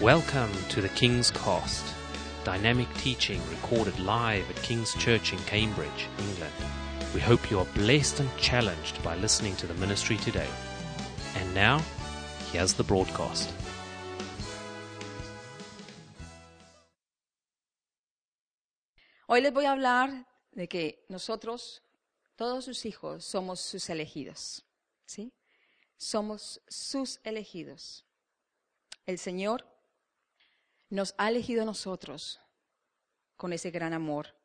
Welcome to the King's Cost, dynamic teaching recorded live at King's Church in Cambridge, England. We hope you are blessed and challenged by listening to the ministry today. And now, here's the broadcast. Hoy les voy a hablar de que nosotros, todos sus hijos, somos sus elegidos. ¿Sí? Somos sus elegidos. El Señor nos ha elegido a nosotros con ese gran amor.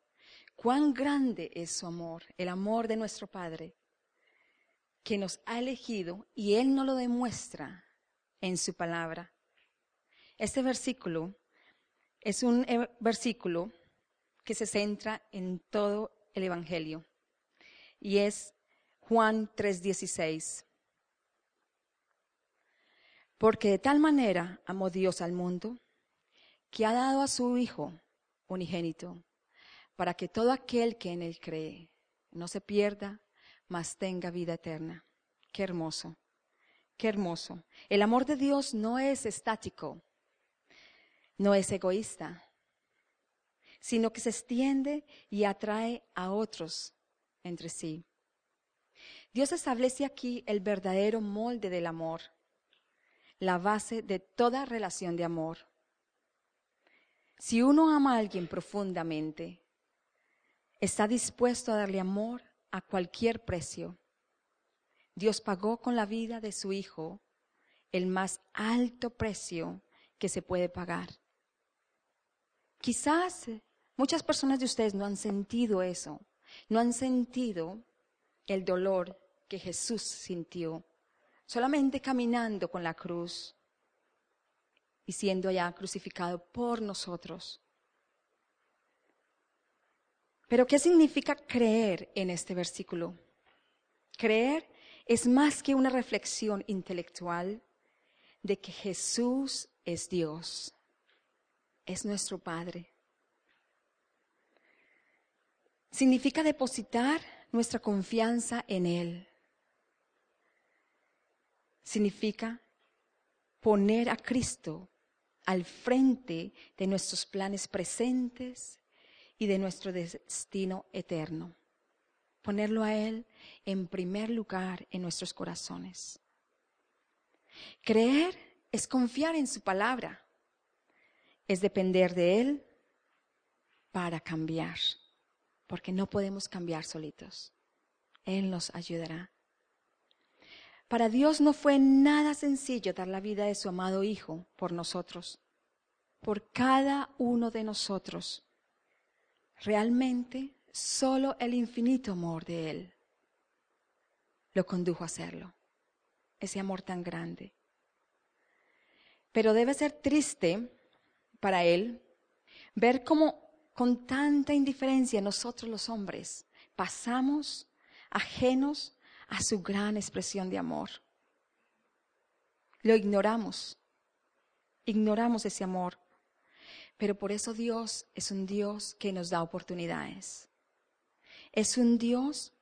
Cuán grande es su amor, el amor de nuestro Padre, que nos ha elegido y Él nos lo demuestra en su palabra. Este versículo es un eh, versículo que se centra en todo el Evangelio y es Juan 3:16. Porque de tal manera amó Dios al mundo que ha dado a su Hijo unigénito, para que todo aquel que en Él cree no se pierda, mas tenga vida eterna. Qué hermoso, qué hermoso. El amor de Dios no es estático, no es egoísta, sino que se extiende y atrae a otros entre sí. Dios establece aquí el verdadero molde del amor, la base de toda relación de amor. Si uno ama a alguien profundamente, está dispuesto a darle amor a cualquier precio. Dios pagó con la vida de su Hijo el más alto precio que se puede pagar. Quizás muchas personas de ustedes no han sentido eso, no han sentido el dolor que Jesús sintió, solamente caminando con la cruz y siendo ya crucificado por nosotros. Pero ¿qué significa creer en este versículo? Creer es más que una reflexión intelectual de que Jesús es Dios, es nuestro Padre. Significa depositar nuestra confianza en Él. Significa poner a Cristo al frente de nuestros planes presentes y de nuestro destino eterno. Ponerlo a Él en primer lugar en nuestros corazones. Creer es confiar en su palabra, es depender de Él para cambiar, porque no podemos cambiar solitos. Él nos ayudará. Para Dios no fue nada sencillo dar la vida de su amado Hijo por nosotros, por cada uno de nosotros. Realmente solo el infinito amor de Él lo condujo a hacerlo, ese amor tan grande. Pero debe ser triste para Él ver cómo con tanta indiferencia nosotros los hombres pasamos ajenos a su gran expresión de amor. Lo ignoramos, ignoramos ese amor, pero por eso Dios es un Dios que nos da oportunidades. Es un Dios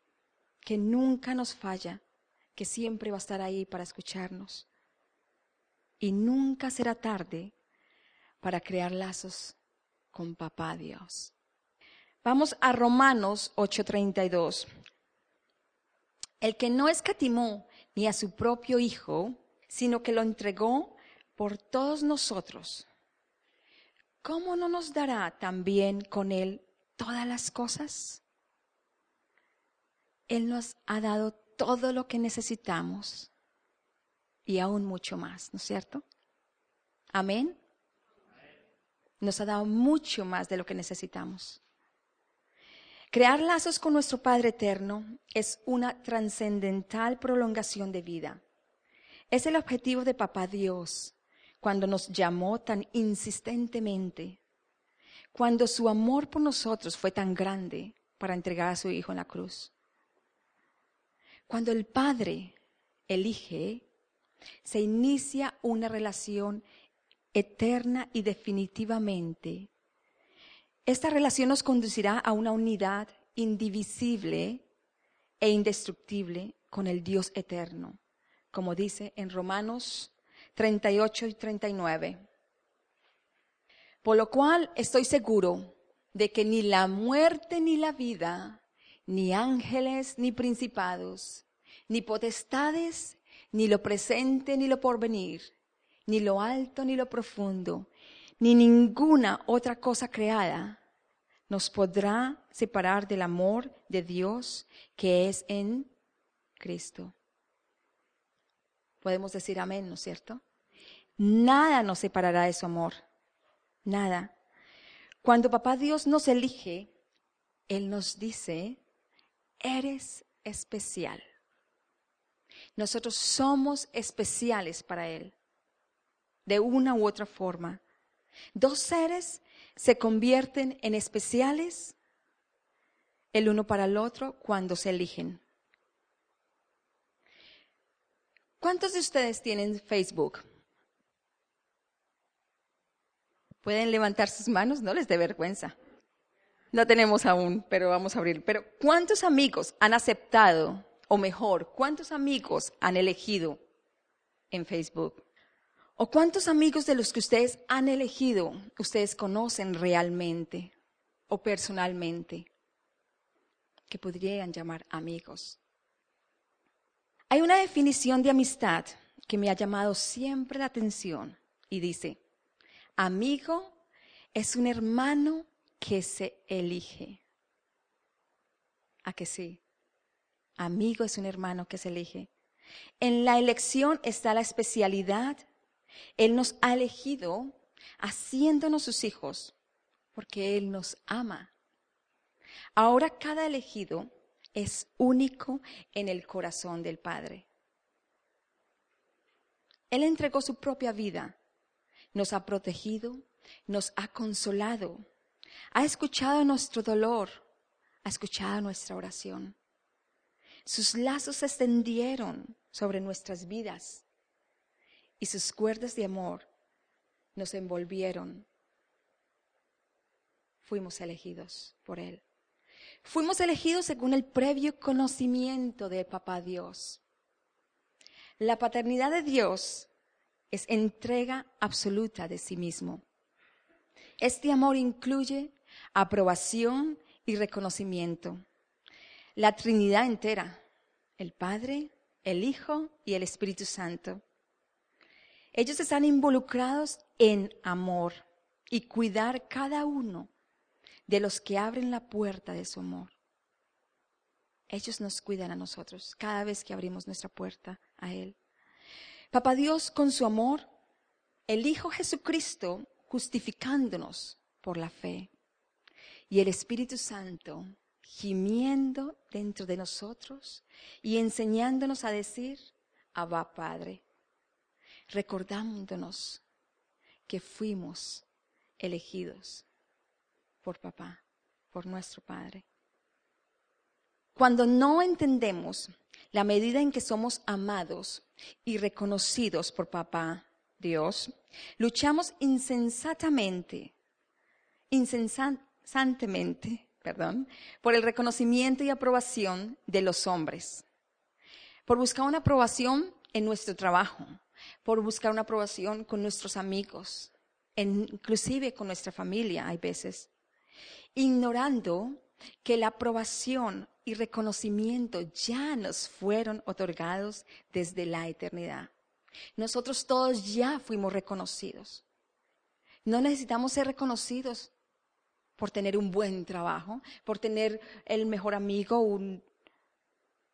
que nunca nos falla, que siempre va a estar ahí para escucharnos. Y nunca será tarde para crear lazos con Papá Dios. Vamos a Romanos 8:32. El que no escatimó ni a su propio Hijo, sino que lo entregó por todos nosotros, ¿cómo no nos dará también con Él todas las cosas? Él nos ha dado todo lo que necesitamos y aún mucho más, ¿no es cierto? Amén. Nos ha dado mucho más de lo que necesitamos. Crear lazos con nuestro Padre Eterno es una trascendental prolongación de vida. Es el objetivo de Papá Dios cuando nos llamó tan insistentemente, cuando su amor por nosotros fue tan grande para entregar a su Hijo en la cruz. Cuando el Padre elige, se inicia una relación eterna y definitivamente esta relación nos conducirá a una unidad indivisible e indestructible con el Dios eterno, como dice en Romanos 38 y 39. Por lo cual estoy seguro de que ni la muerte ni la vida, ni ángeles ni principados, ni potestades, ni lo presente ni lo porvenir, ni lo alto ni lo profundo, ni ninguna otra cosa creada nos podrá separar del amor de Dios que es en Cristo. Podemos decir amén, ¿no es cierto? Nada nos separará de su amor. Nada. Cuando papá Dios nos elige, Él nos dice, eres especial. Nosotros somos especiales para Él, de una u otra forma. Dos seres se convierten en especiales el uno para el otro cuando se eligen. ¿Cuántos de ustedes tienen Facebook? ¿Pueden levantar sus manos? No les dé vergüenza. No tenemos aún, pero vamos a abrir. Pero ¿cuántos amigos han aceptado, o mejor, cuántos amigos han elegido en Facebook? ¿O cuántos amigos de los que ustedes han elegido ustedes conocen realmente o personalmente que podrían llamar amigos? Hay una definición de amistad que me ha llamado siempre la atención y dice, amigo es un hermano que se elige. ¿A que sí? Amigo es un hermano que se elige. En la elección está la especialidad él nos ha elegido haciéndonos sus hijos porque Él nos ama. Ahora cada elegido es único en el corazón del Padre. Él entregó su propia vida, nos ha protegido, nos ha consolado, ha escuchado nuestro dolor, ha escuchado nuestra oración. Sus lazos se extendieron sobre nuestras vidas y sus cuerdas de amor nos envolvieron. Fuimos elegidos por Él. Fuimos elegidos según el previo conocimiento de Papá Dios. La paternidad de Dios es entrega absoluta de sí mismo. Este amor incluye aprobación y reconocimiento. La Trinidad entera, el Padre, el Hijo y el Espíritu Santo. Ellos están involucrados en amor y cuidar cada uno de los que abren la puerta de su amor. Ellos nos cuidan a nosotros cada vez que abrimos nuestra puerta a Él. Papá Dios, con su amor, el Hijo Jesucristo justificándonos por la fe y el Espíritu Santo gimiendo dentro de nosotros y enseñándonos a decir, Abba Padre recordándonos que fuimos elegidos por papá, por nuestro Padre. Cuando no entendemos la medida en que somos amados y reconocidos por papá Dios, luchamos insensatamente, insensantemente, perdón, por el reconocimiento y aprobación de los hombres, por buscar una aprobación en nuestro trabajo, por buscar una aprobación con nuestros amigos, inclusive con nuestra familia hay veces, ignorando que la aprobación y reconocimiento ya nos fueron otorgados desde la eternidad. Nosotros todos ya fuimos reconocidos. No necesitamos ser reconocidos por tener un buen trabajo, por tener el mejor amigo, un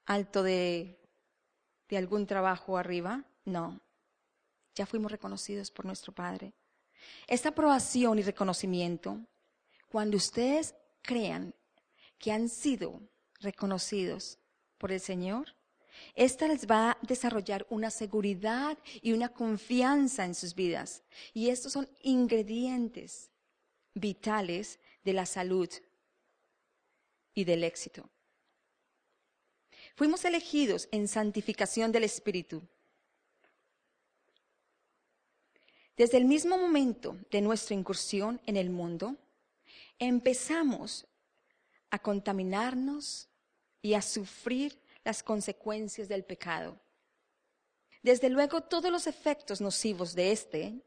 alto de, de algún trabajo arriba. No, ya fuimos reconocidos por nuestro Padre. Esta aprobación y reconocimiento, cuando ustedes crean que han sido reconocidos por el Señor, esta les va a desarrollar una seguridad y una confianza en sus vidas. Y estos son ingredientes vitales de la salud y del éxito. Fuimos elegidos en santificación del Espíritu Desde el mismo momento de nuestra incursión en el mundo, empezamos a contaminarnos y a sufrir las consecuencias del pecado. Desde luego, todos los efectos nocivos de este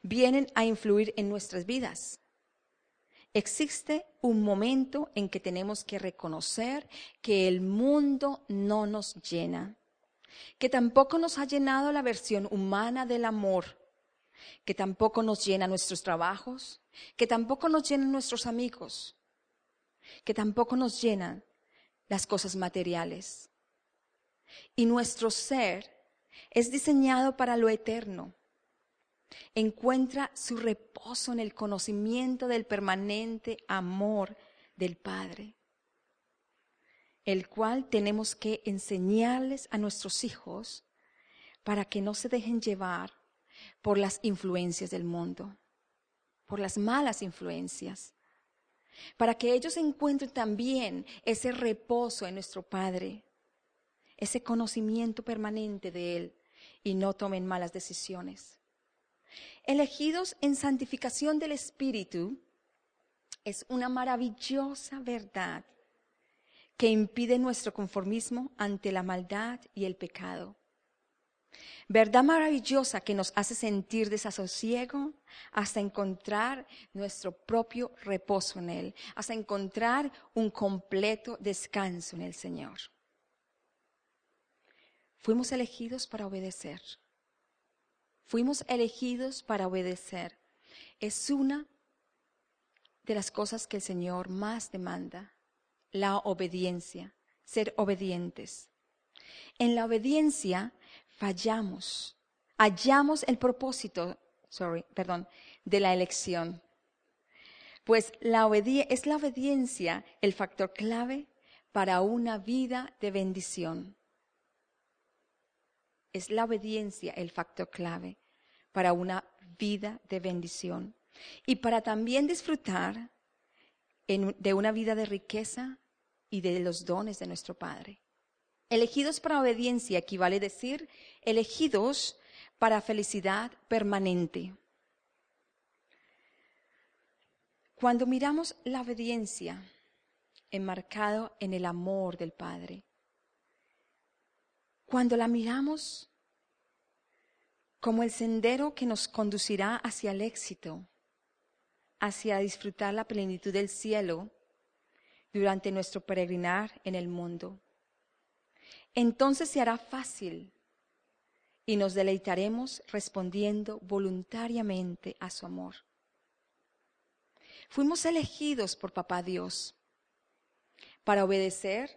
vienen a influir en nuestras vidas. Existe un momento en que tenemos que reconocer que el mundo no nos llena, que tampoco nos ha llenado la versión humana del amor, que tampoco nos llena nuestros trabajos, que tampoco nos llenan nuestros amigos, que tampoco nos llenan las cosas materiales. Y nuestro ser es diseñado para lo eterno. Encuentra su reposo en el conocimiento del permanente amor del Padre, el cual tenemos que enseñarles a nuestros hijos para que no se dejen llevar por las influencias del mundo, por las malas influencias, para que ellos encuentren también ese reposo en nuestro Padre, ese conocimiento permanente de Él y no tomen malas decisiones. Elegidos en santificación del Espíritu es una maravillosa verdad que impide nuestro conformismo ante la maldad y el pecado. Verdad maravillosa que nos hace sentir desasosiego hasta encontrar nuestro propio reposo en Él, hasta encontrar un completo descanso en el Señor. Fuimos elegidos para obedecer. Fuimos elegidos para obedecer. Es una de las cosas que el Señor más demanda, la obediencia, ser obedientes. En la obediencia fallamos, hallamos el propósito, sorry, perdón, de la elección. Pues la es la obediencia el factor clave para una vida de bendición. Es la obediencia el factor clave para una vida de bendición y para también disfrutar de una vida de riqueza y de los dones de nuestro Padre. Elegidos para obediencia equivale decir elegidos para felicidad permanente. Cuando miramos la obediencia enmarcado en el amor del Padre, cuando la miramos como el sendero que nos conducirá hacia el éxito, hacia disfrutar la plenitud del cielo durante nuestro peregrinar en el mundo entonces se hará fácil y nos deleitaremos respondiendo voluntariamente a su amor. Fuimos elegidos por Papá Dios para obedecer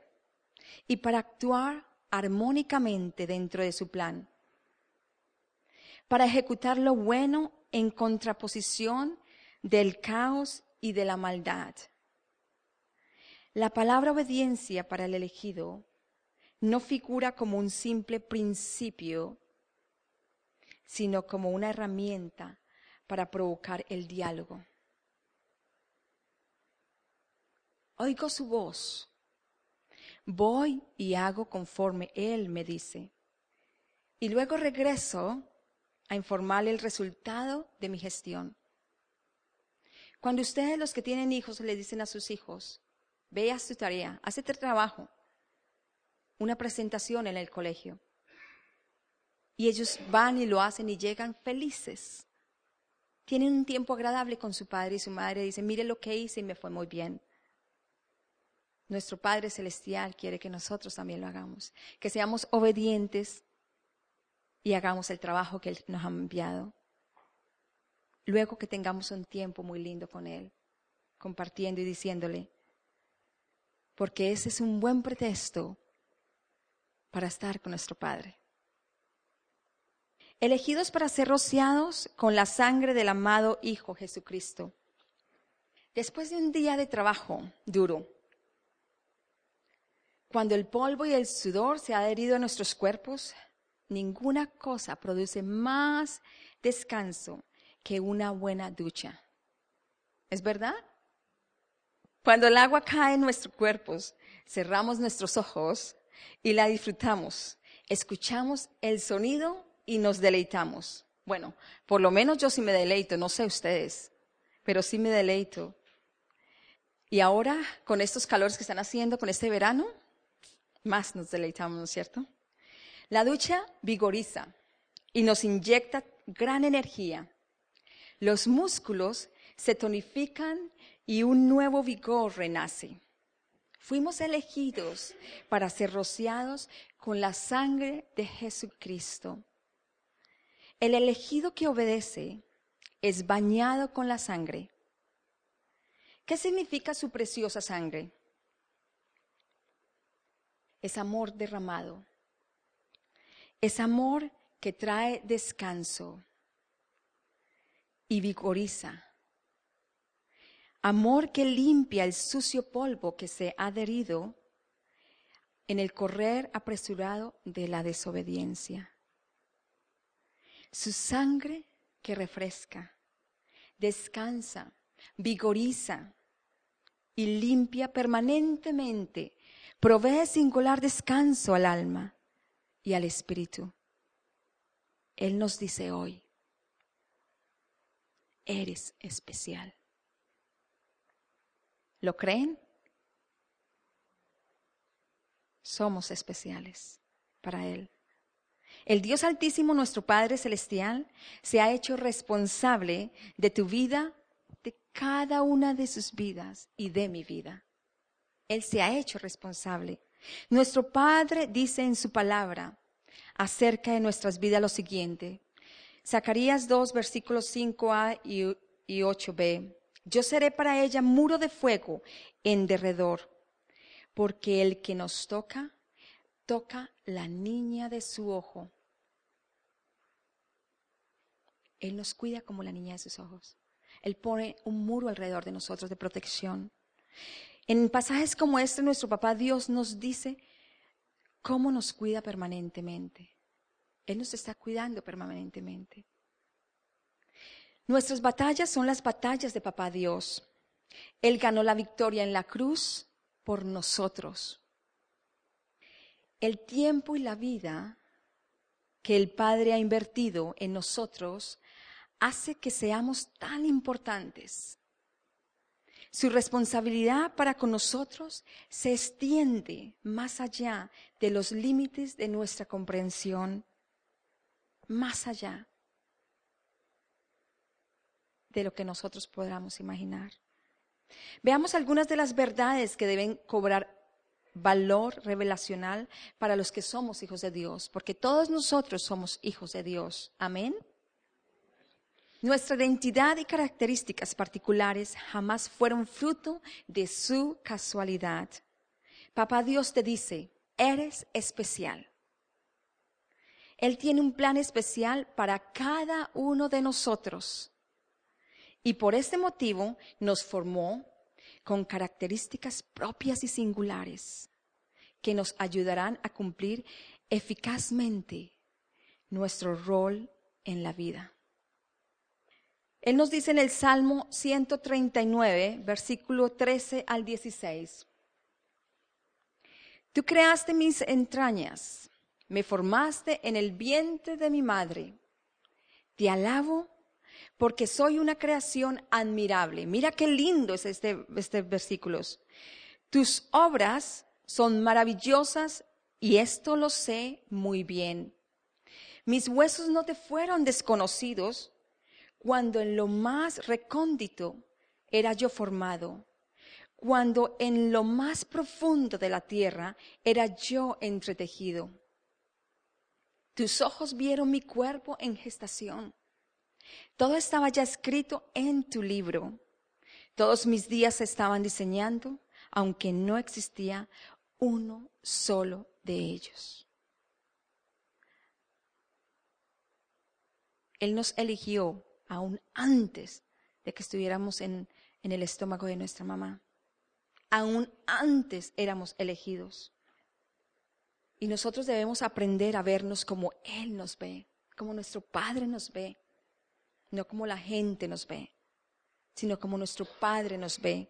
y para actuar armónicamente dentro de su plan, para ejecutar lo bueno en contraposición del caos y de la maldad. La palabra obediencia para el elegido no figura como un simple principio, sino como una herramienta para provocar el diálogo. Oigo su voz. Voy y hago conforme Él me dice. Y luego regreso a informarle el resultado de mi gestión. Cuando ustedes, los que tienen hijos, le dicen a sus hijos, vea su tarea, hace tu trabajo, una presentación en el colegio. Y ellos van y lo hacen y llegan felices. Tienen un tiempo agradable con su padre y su madre. Dicen, mire lo que hice y me fue muy bien. Nuestro Padre Celestial quiere que nosotros también lo hagamos, que seamos obedientes y hagamos el trabajo que Él nos ha enviado. Luego que tengamos un tiempo muy lindo con Él, compartiendo y diciéndole, porque ese es un buen pretexto para estar con nuestro Padre. Elegidos para ser rociados con la sangre del amado Hijo Jesucristo. Después de un día de trabajo duro, cuando el polvo y el sudor se ha adherido a nuestros cuerpos, ninguna cosa produce más descanso que una buena ducha. ¿Es verdad? Cuando el agua cae en nuestros cuerpos, cerramos nuestros ojos y la disfrutamos. Escuchamos el sonido y nos deleitamos. Bueno, por lo menos yo sí me deleito, no sé ustedes, pero sí me deleito. Y ahora, con estos calores que están haciendo, con este verano, más nos deleitamos, ¿no es cierto? La ducha vigoriza y nos inyecta gran energía, los músculos se tonifican y un nuevo vigor renace. Fuimos elegidos para ser rociados con la sangre de Jesucristo. El elegido que obedece es bañado con la sangre. ¿Qué significa su preciosa sangre? Es amor derramado. Es amor que trae descanso y vigoriza. Amor que limpia el sucio polvo que se ha adherido en el correr apresurado de la desobediencia. Su sangre que refresca, descansa, vigoriza y limpia permanentemente, provee singular descanso al alma y al espíritu. Él nos dice hoy, eres especial. ¿Lo creen? Somos especiales para Él. El Dios Altísimo, nuestro Padre Celestial, se ha hecho responsable de tu vida, de cada una de sus vidas y de mi vida. Él se ha hecho responsable. Nuestro Padre dice en su palabra acerca de nuestras vidas lo siguiente. Zacarías 2, versículos 5a y 8b. Yo seré para ella muro de fuego en derredor, porque el que nos toca, toca la niña de su ojo. Él nos cuida como la niña de sus ojos. Él pone un muro alrededor de nosotros de protección. En pasajes como este, nuestro papá Dios nos dice cómo nos cuida permanentemente. Él nos está cuidando permanentemente. Nuestras batallas son las batallas de Papá Dios. Él ganó la victoria en la cruz por nosotros. El tiempo y la vida que el Padre ha invertido en nosotros hace que seamos tan importantes. Su responsabilidad para con nosotros se extiende más allá de los límites de nuestra comprensión, más allá de lo que nosotros podamos imaginar. Veamos algunas de las verdades que deben cobrar valor revelacional para los que somos hijos de Dios, porque todos nosotros somos hijos de Dios. Amén. Nuestra identidad y características particulares jamás fueron fruto de su casualidad. Papá Dios te dice, eres especial. Él tiene un plan especial para cada uno de nosotros. Y por este motivo nos formó con características propias y singulares que nos ayudarán a cumplir eficazmente nuestro rol en la vida. Él nos dice en el Salmo 139, versículo 13 al 16, Tú creaste mis entrañas, me formaste en el vientre de mi madre. Te alabo porque soy una creación admirable. Mira qué lindo es este, este versículo. Tus obras son maravillosas y esto lo sé muy bien. Mis huesos no te fueron desconocidos cuando en lo más recóndito era yo formado, cuando en lo más profundo de la tierra era yo entretejido. Tus ojos vieron mi cuerpo en gestación todo estaba ya escrito en tu libro. Todos mis días se estaban diseñando, aunque no existía uno solo de ellos. Él nos eligió aún antes de que estuviéramos en, el estómago de nuestra mamá. Aún antes éramos elegidos. Y nosotros debemos aprender a vernos como Él nos ve, como nuestro Padre nos ve no como la gente nos ve, sino como nuestro Padre nos ve.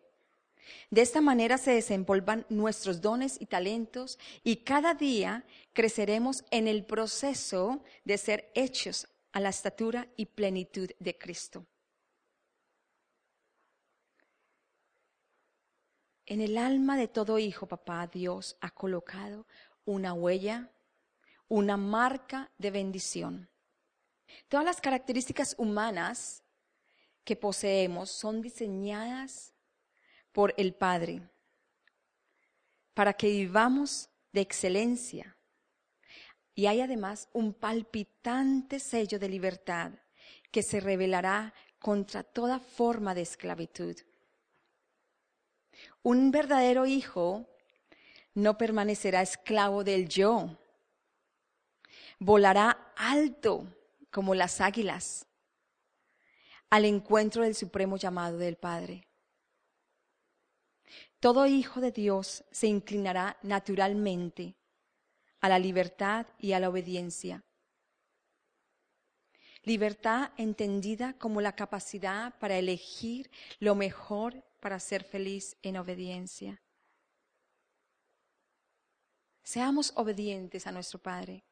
De esta manera se desenvolvan nuestros dones y talentos y cada día creceremos en el proceso de ser hechos a la estatura y plenitud de Cristo. En el alma de todo hijo, papá, Dios ha colocado una huella, una marca de bendición. Todas las características humanas que poseemos son diseñadas por el Padre para que vivamos de excelencia. Y hay además un palpitante sello de libertad que se revelará contra toda forma de esclavitud. Un verdadero hijo no permanecerá esclavo del yo, volará alto como las águilas al encuentro del supremo llamado del Padre. Todo hijo de Dios se inclinará naturalmente a la libertad y a la obediencia. Libertad entendida como la capacidad para elegir lo mejor para ser feliz en obediencia. Seamos obedientes a nuestro Padre.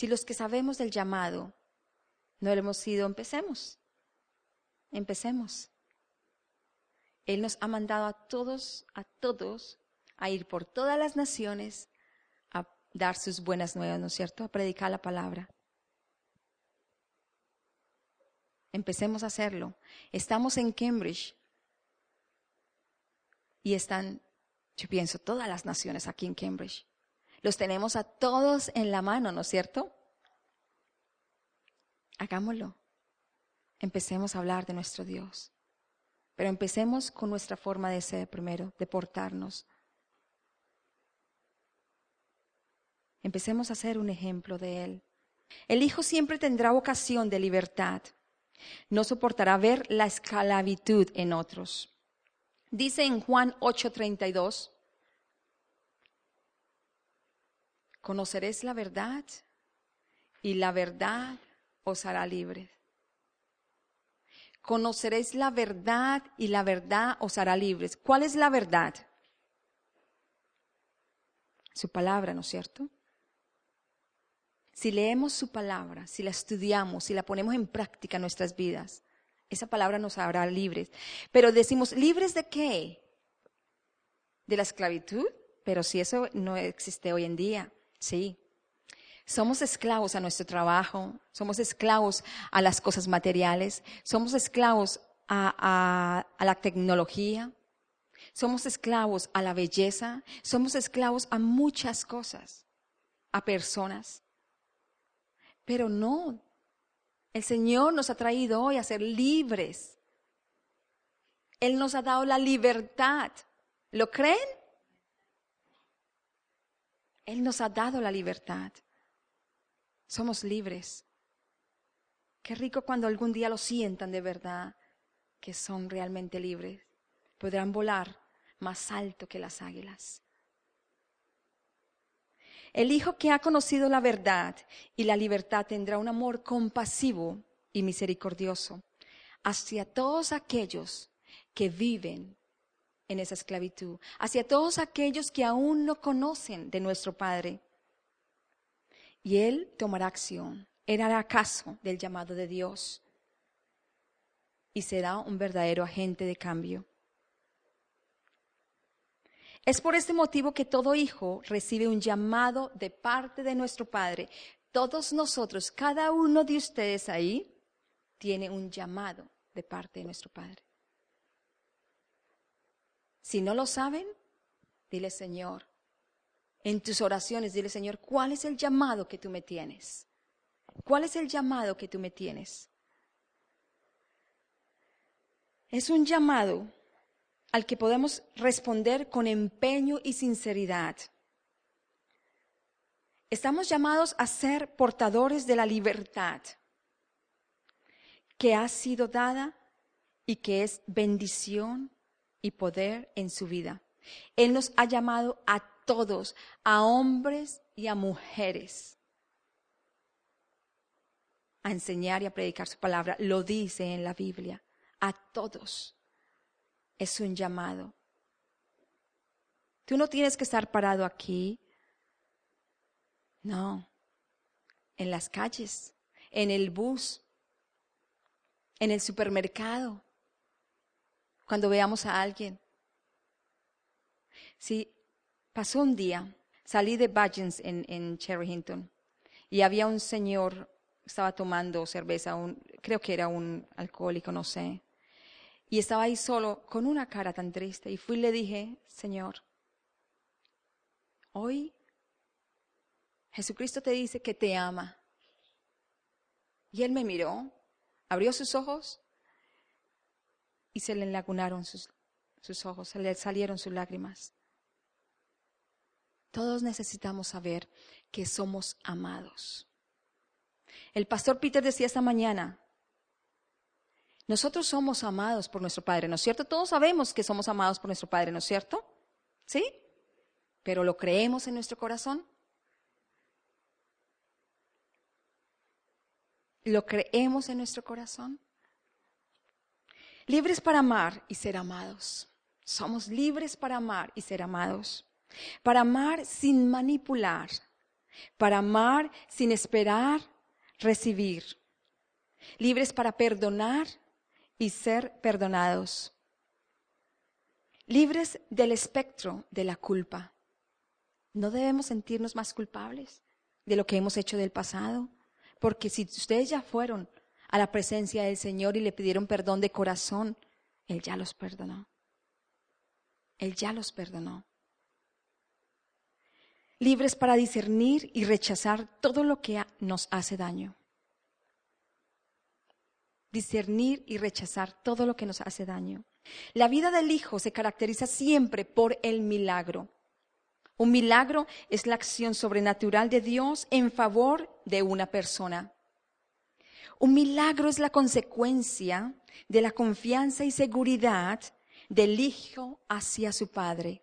Si los que sabemos del llamado no lo hemos sido, empecemos. Empecemos. Él nos ha mandado a todos, a todos, a ir por todas las naciones a dar sus buenas nuevas, ¿no es cierto? A predicar la palabra. Empecemos a hacerlo. Estamos en Cambridge y están, yo pienso, todas las naciones aquí en Cambridge. Los tenemos a todos en la mano, ¿no es cierto? Hagámoslo. Empecemos a hablar de nuestro Dios. Pero empecemos con nuestra forma de ser primero, de portarnos. Empecemos a ser un ejemplo de Él. El Hijo siempre tendrá ocasión de libertad. No soportará ver la esclavitud en otros. Dice en Juan 8:32, conoceréis la verdad y la verdad os hará libres. Conoceréis la verdad y la verdad os hará libres. ¿Cuál es la verdad? Su palabra, ¿no es cierto? Si leemos su palabra, si la estudiamos, si la ponemos en práctica en nuestras vidas, esa palabra nos hará libres. Pero decimos, ¿libres de qué? ¿De la esclavitud? Pero si eso no existe hoy en día, sí. Somos esclavos a nuestro trabajo, somos esclavos a las cosas materiales, somos esclavos a, la tecnología, somos esclavos a la belleza, somos esclavos a muchas cosas, a personas. Pero no, el Señor nos ha traído hoy a ser libres. Él nos ha dado la libertad. ¿Lo creen? Él nos ha dado la libertad somos libres. Qué rico cuando algún día lo sientan de verdad, que son realmente libres. Podrán volar más alto que las águilas. El Hijo que ha conocido la verdad y la libertad tendrá un amor compasivo y misericordioso hacia todos aquellos que viven en esa esclavitud, hacia todos aquellos que aún no conocen de nuestro Padre y él tomará acción. Él hará caso del llamado de Dios y será un verdadero agente de cambio. Es por este motivo que todo hijo recibe un llamado de parte de nuestro Padre. Todos nosotros, cada uno de ustedes ahí, tiene un llamado de parte de nuestro Padre. Si no lo saben, dile Señor, en tus oraciones, dile, Señor, ¿cuál es el llamado que tú me tienes? ¿Cuál es el llamado que tú me tienes? Es un llamado al que podemos responder con empeño y sinceridad. Estamos llamados a ser portadores de la libertad que ha sido dada y que es bendición y poder en su vida. Él nos ha llamado a todos, a hombres y a mujeres, a enseñar y a predicar su palabra. Lo dice en la Biblia. A todos. Es un llamado. Tú no tienes que estar parado aquí. No. En las calles, en el bus, en el supermercado, cuando veamos a alguien. Si Pasó un día, salí de Badgins en, en Cherry Hinton y había un señor, estaba tomando cerveza creo que era un alcohólico, no sé. Y estaba ahí solo con una cara tan triste. Y fui y le dije, Señor, hoy Jesucristo te dice que te ama. Y él me miró, abrió sus ojos se le enlagunaron sus, sus ojos, se le salieron sus lágrimas. Todos necesitamos saber que somos amados. El pastor Peter decía esta mañana, nosotros somos amados por nuestro Padre, ¿no es cierto? Todos sabemos que somos amados por nuestro Padre, ¿no es cierto? ¿Sí? Pero ¿lo creemos en nuestro corazón? ¿Lo creemos en nuestro corazón? Libres para amar y ser amados. Somos libres para amar y ser amados. Para amar sin manipular. Para amar sin esperar recibir. Libres para perdonar y ser perdonados. Libres del espectro de la culpa. No debemos sentirnos más culpables de lo que hemos hecho del pasado. Porque si ustedes ya fueron a la presencia del Señor y le pidieron perdón de corazón, Él ya los perdonó. Él ya los perdonó. Libres para discernir y rechazar todo lo que nos hace daño. Discernir y rechazar todo lo que nos hace daño. La vida del Hijo se caracteriza siempre por el milagro. Un milagro es la acción sobrenatural de Dios en favor de una persona. Un milagro es la consecuencia de la confianza y seguridad del Hijo hacia su Padre.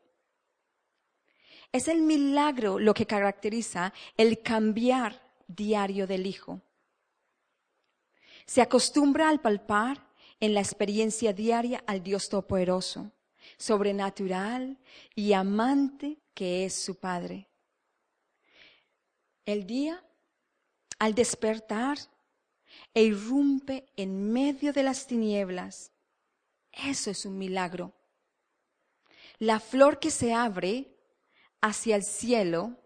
Es el milagro lo que caracteriza el cambiar diario del Hijo. Se acostumbra al palpar en la experiencia diaria al Dios Todopoderoso, sobrenatural y amante que es su Padre. El día, al despertar, e irrumpe en medio de las tinieblas. Eso es un milagro. La flor que se abre hacia el cielo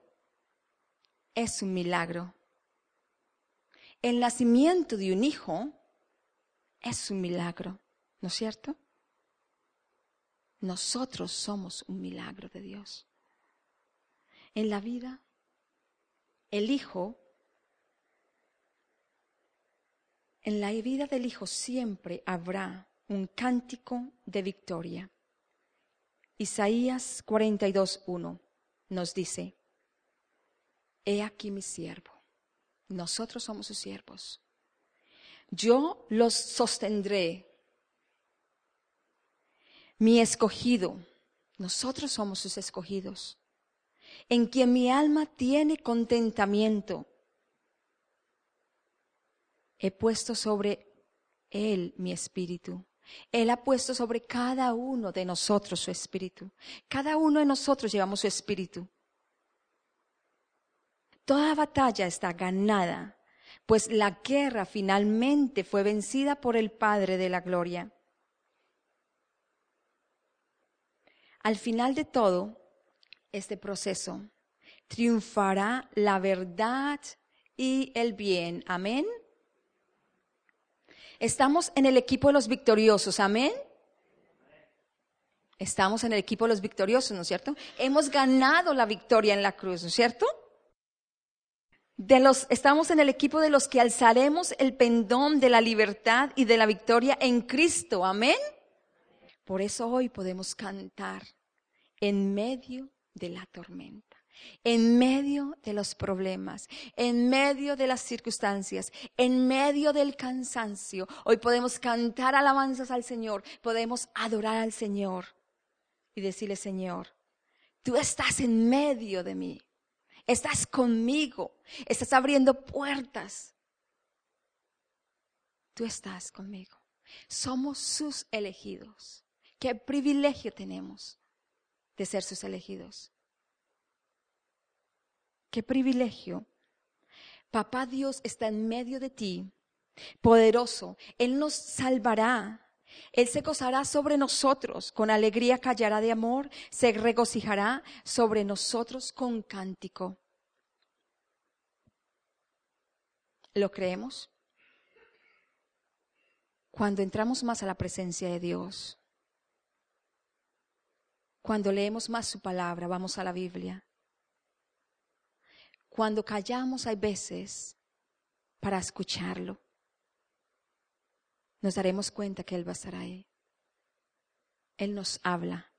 es un milagro. El nacimiento de un hijo es un milagro, ¿no es cierto? Nosotros somos un milagro de Dios. En la vida, el Hijo, en la vida del Hijo siempre habrá un cántico de victoria. Isaías 42.1 nos dice, He aquí mi siervo, nosotros somos sus siervos. Yo los sostendré. Mi escogido, nosotros somos sus escogidos en quien mi alma tiene contentamiento. He puesto sobre Él mi espíritu. Él ha puesto sobre cada uno de nosotros su espíritu. Cada uno de nosotros llevamos su espíritu. Toda batalla está ganada, pues la guerra finalmente fue vencida por el Padre de la Gloria. Al final de todo, este proceso, triunfará la verdad y el bien. Amén. Estamos en el equipo de los victoriosos. Amén. Estamos en el equipo de los victoriosos, ¿no es cierto? Hemos ganado la victoria en la cruz, ¿no es cierto? De los, estamos en el equipo de los que alzaremos el pendón de la libertad y de la victoria en Cristo. Amén. Por eso hoy podemos cantar en medio de la tormenta, en medio de los problemas, en medio de las circunstancias, en medio del cansancio. Hoy podemos cantar alabanzas al Señor, podemos adorar al Señor y decirle, Señor, tú estás en medio de mí, estás conmigo, estás abriendo puertas. Tú estás conmigo. Somos sus elegidos. Qué privilegio tenemos de ser sus elegidos. Qué privilegio. Papá Dios está en medio de ti, poderoso. Él nos salvará. Él se gozará sobre nosotros, con alegría callará de amor, se regocijará sobre nosotros con cántico. ¿Lo creemos? Cuando entramos más a la presencia de Dios, cuando leemos más su palabra, vamos a la Biblia. Cuando callamos hay veces para escucharlo, nos daremos cuenta que Él va a estar ahí. Él nos habla.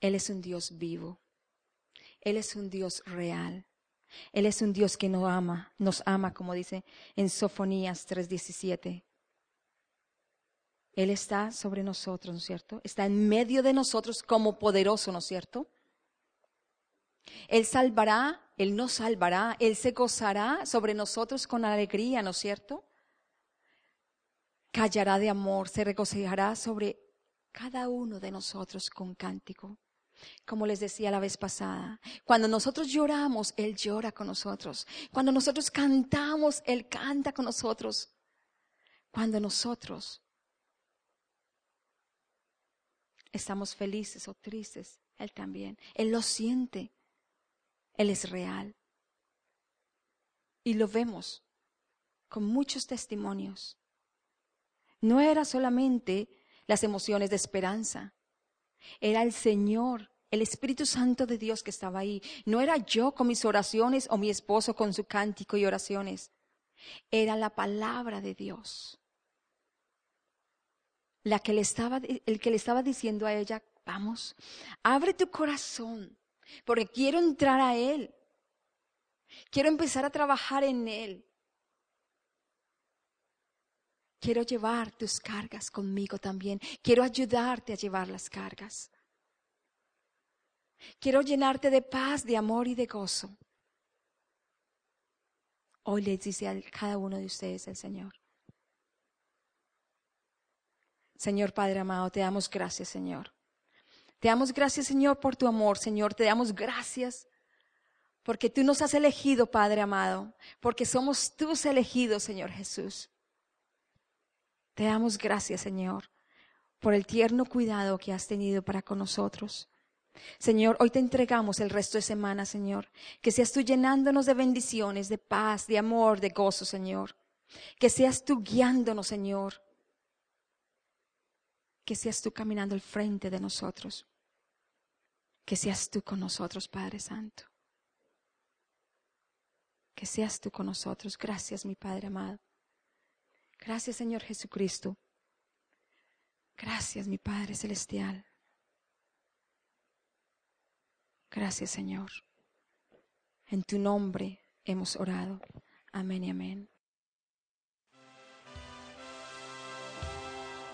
Él es un Dios vivo. Él es un Dios real. Él es un Dios que nos ama, nos ama, como dice en Sofonías 3:17. Él está sobre nosotros, ¿no es cierto? Está en medio de nosotros como poderoso, ¿no es cierto? Él salvará, Él nos salvará, Él se gozará sobre nosotros con alegría, ¿no es cierto? Callará de amor, se regocijará sobre cada uno de nosotros con cántico. Como les decía la vez pasada, cuando nosotros lloramos, Él llora con nosotros. Cuando nosotros cantamos, Él canta con nosotros. Cuando nosotros estamos felices o tristes, Él también. Él lo siente. Él es real. Y lo vemos con muchos testimonios. No era solamente las emociones de esperanza, era el Señor, el Espíritu Santo de Dios que estaba ahí. No era yo con mis oraciones o mi esposo con su cántico y oraciones. Era la palabra de Dios. La que le estaba, el que le estaba diciendo a ella, vamos, abre tu corazón, porque quiero entrar a Él. Quiero empezar a trabajar en Él. Quiero llevar tus cargas conmigo también. Quiero ayudarte a llevar las cargas. Quiero llenarte de paz, de amor y de gozo. Hoy les dice a cada uno de ustedes el Señor. Señor Padre amado, te damos gracias, Señor. Te damos gracias, Señor, por tu amor, Señor. Te damos gracias porque tú nos has elegido, Padre amado, porque somos tus elegidos, Señor Jesús. Te damos gracias, Señor, por el tierno cuidado que has tenido para con nosotros. Señor, hoy te entregamos el resto de semana, Señor. Que seas tú llenándonos de bendiciones, de paz, de amor, de gozo, Señor. Que seas tú guiándonos, Señor. Que seas tú caminando al frente de nosotros. Que seas tú con nosotros, Padre Santo. Que seas tú con nosotros. Gracias, mi Padre amado. Gracias, Señor Jesucristo. Gracias, mi Padre Celestial. Gracias, Señor. En tu nombre hemos orado. Amén y amén.